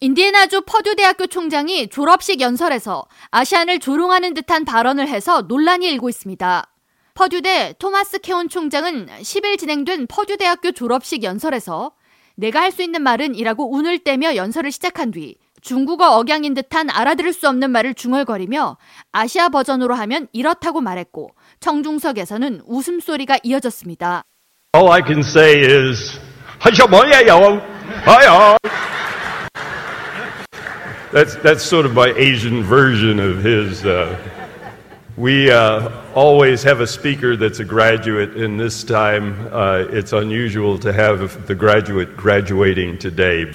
인디애나주 퍼듀 대학교 총장이 졸업식 연설에서 아시안을 조롱하는 듯한 발언을 해서 논란이 일고 있습니다. 퍼듀대 토마스 케온 총장은 10일 진행된 퍼듀 대학교 졸업식 연설에서 내가 할 수 있는 말은 이라고 운을 떼며 연설을 시작한 뒤 중국어 억양인 듯한 알아들을 수 없는 말을 중얼거리며 아시아 버전으로 하면 이렇다고 말했고 청중석에서는 웃음소리가 이어졌습니다. All I can say is 하셔 뭐예요? 아야. That's that's sort of my Asian version of his uh, we uh, always have a speaker that's a graduate, and this time uh, it's unusual to have the graduate graduating today.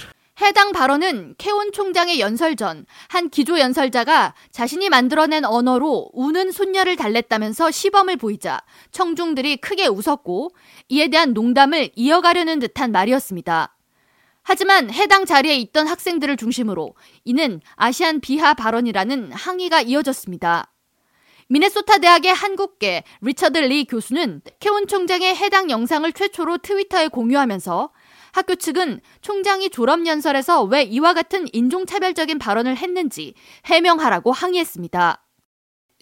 해당 발언은 케온 총장의 연설 전 한 기조 연설자가 자신이 만들어낸 언어로 우는 손녀를 달랬다면서 시범을 보이자 청중들이 크게 웃었고 이에 대한 농담을 이어가려는 듯한 말이었습니다. 하지만 해당 자리에 있던 학생들을 중심으로 이는 아시안 비하 발언이라는 항의가 이어졌습니다. 미네소타 대학의 한국계 리처드 리 교수는 케온 총장의 해당 영상을 최초로 트위터에 공유하면서 학교 측은 총장이 졸업연설에서 왜 이와 같은 인종차별적인 발언을 했는지 해명하라고 항의했습니다.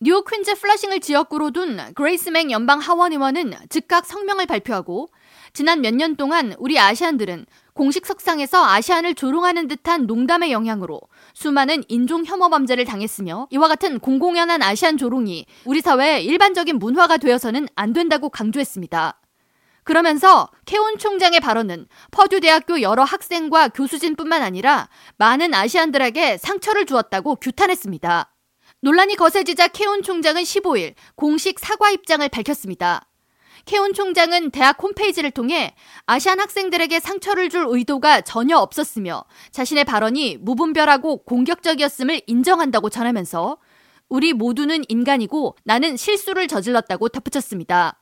뉴욕 퀸즈 플러싱을 지역구로 둔 그레이스 멩 연방 하원 의원은 즉각 성명을 발표하고 지난 몇 년 동안 우리 아시안들은 공식 석상에서 아시안을 조롱하는 듯한 농담의 영향으로 수많은 인종 혐오 범죄를 당했으며 이와 같은 공공연한 아시안 조롱이 우리 사회의 일반적인 문화가 되어서는 안 된다고 강조했습니다. 그러면서 케온 총장의 발언은 퍼듀 대학교 여러 학생과 교수진뿐만 아니라 많은 아시안들에게 상처를 주었다고 규탄했습니다. 논란이 거세지자 케온 총장은 15일 공식 사과 입장을 밝혔습니다. 케온 총장은 대학 홈페이지를 통해 아시안 학생들에게 상처를 줄 의도가 전혀 없었으며 자신의 발언이 무분별하고 공격적이었음을 인정한다고 전하면서 우리 모두는 인간이고 나는 실수를 저질렀다고 덧붙였습니다.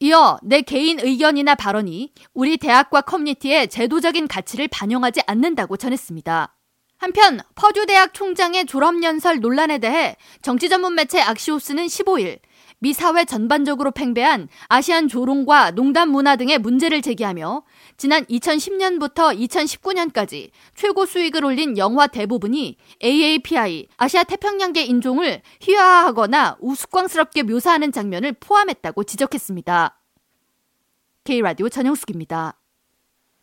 이어 내 개인 의견이나 발언이 우리 대학과 커뮤니티의 제도적인 가치를 반영하지 않는다고 전했습니다. 한편 퍼듀 대학 총장의 졸업연설 논란에 대해 정치 전문 매체 악시오스는 15일 미 사회 전반적으로 팽배한 아시안 조롱과 농담 문화 등의 문제를 제기하며 지난 2010년부터 2019년까지 최고 수익을 올린 영화 대부분이 AAPI 아시아 태평양계 인종을 희화화하거나 우스꽝스럽게 묘사하는 장면을 포함했다고 지적했습니다. K라디오 전영숙입니다.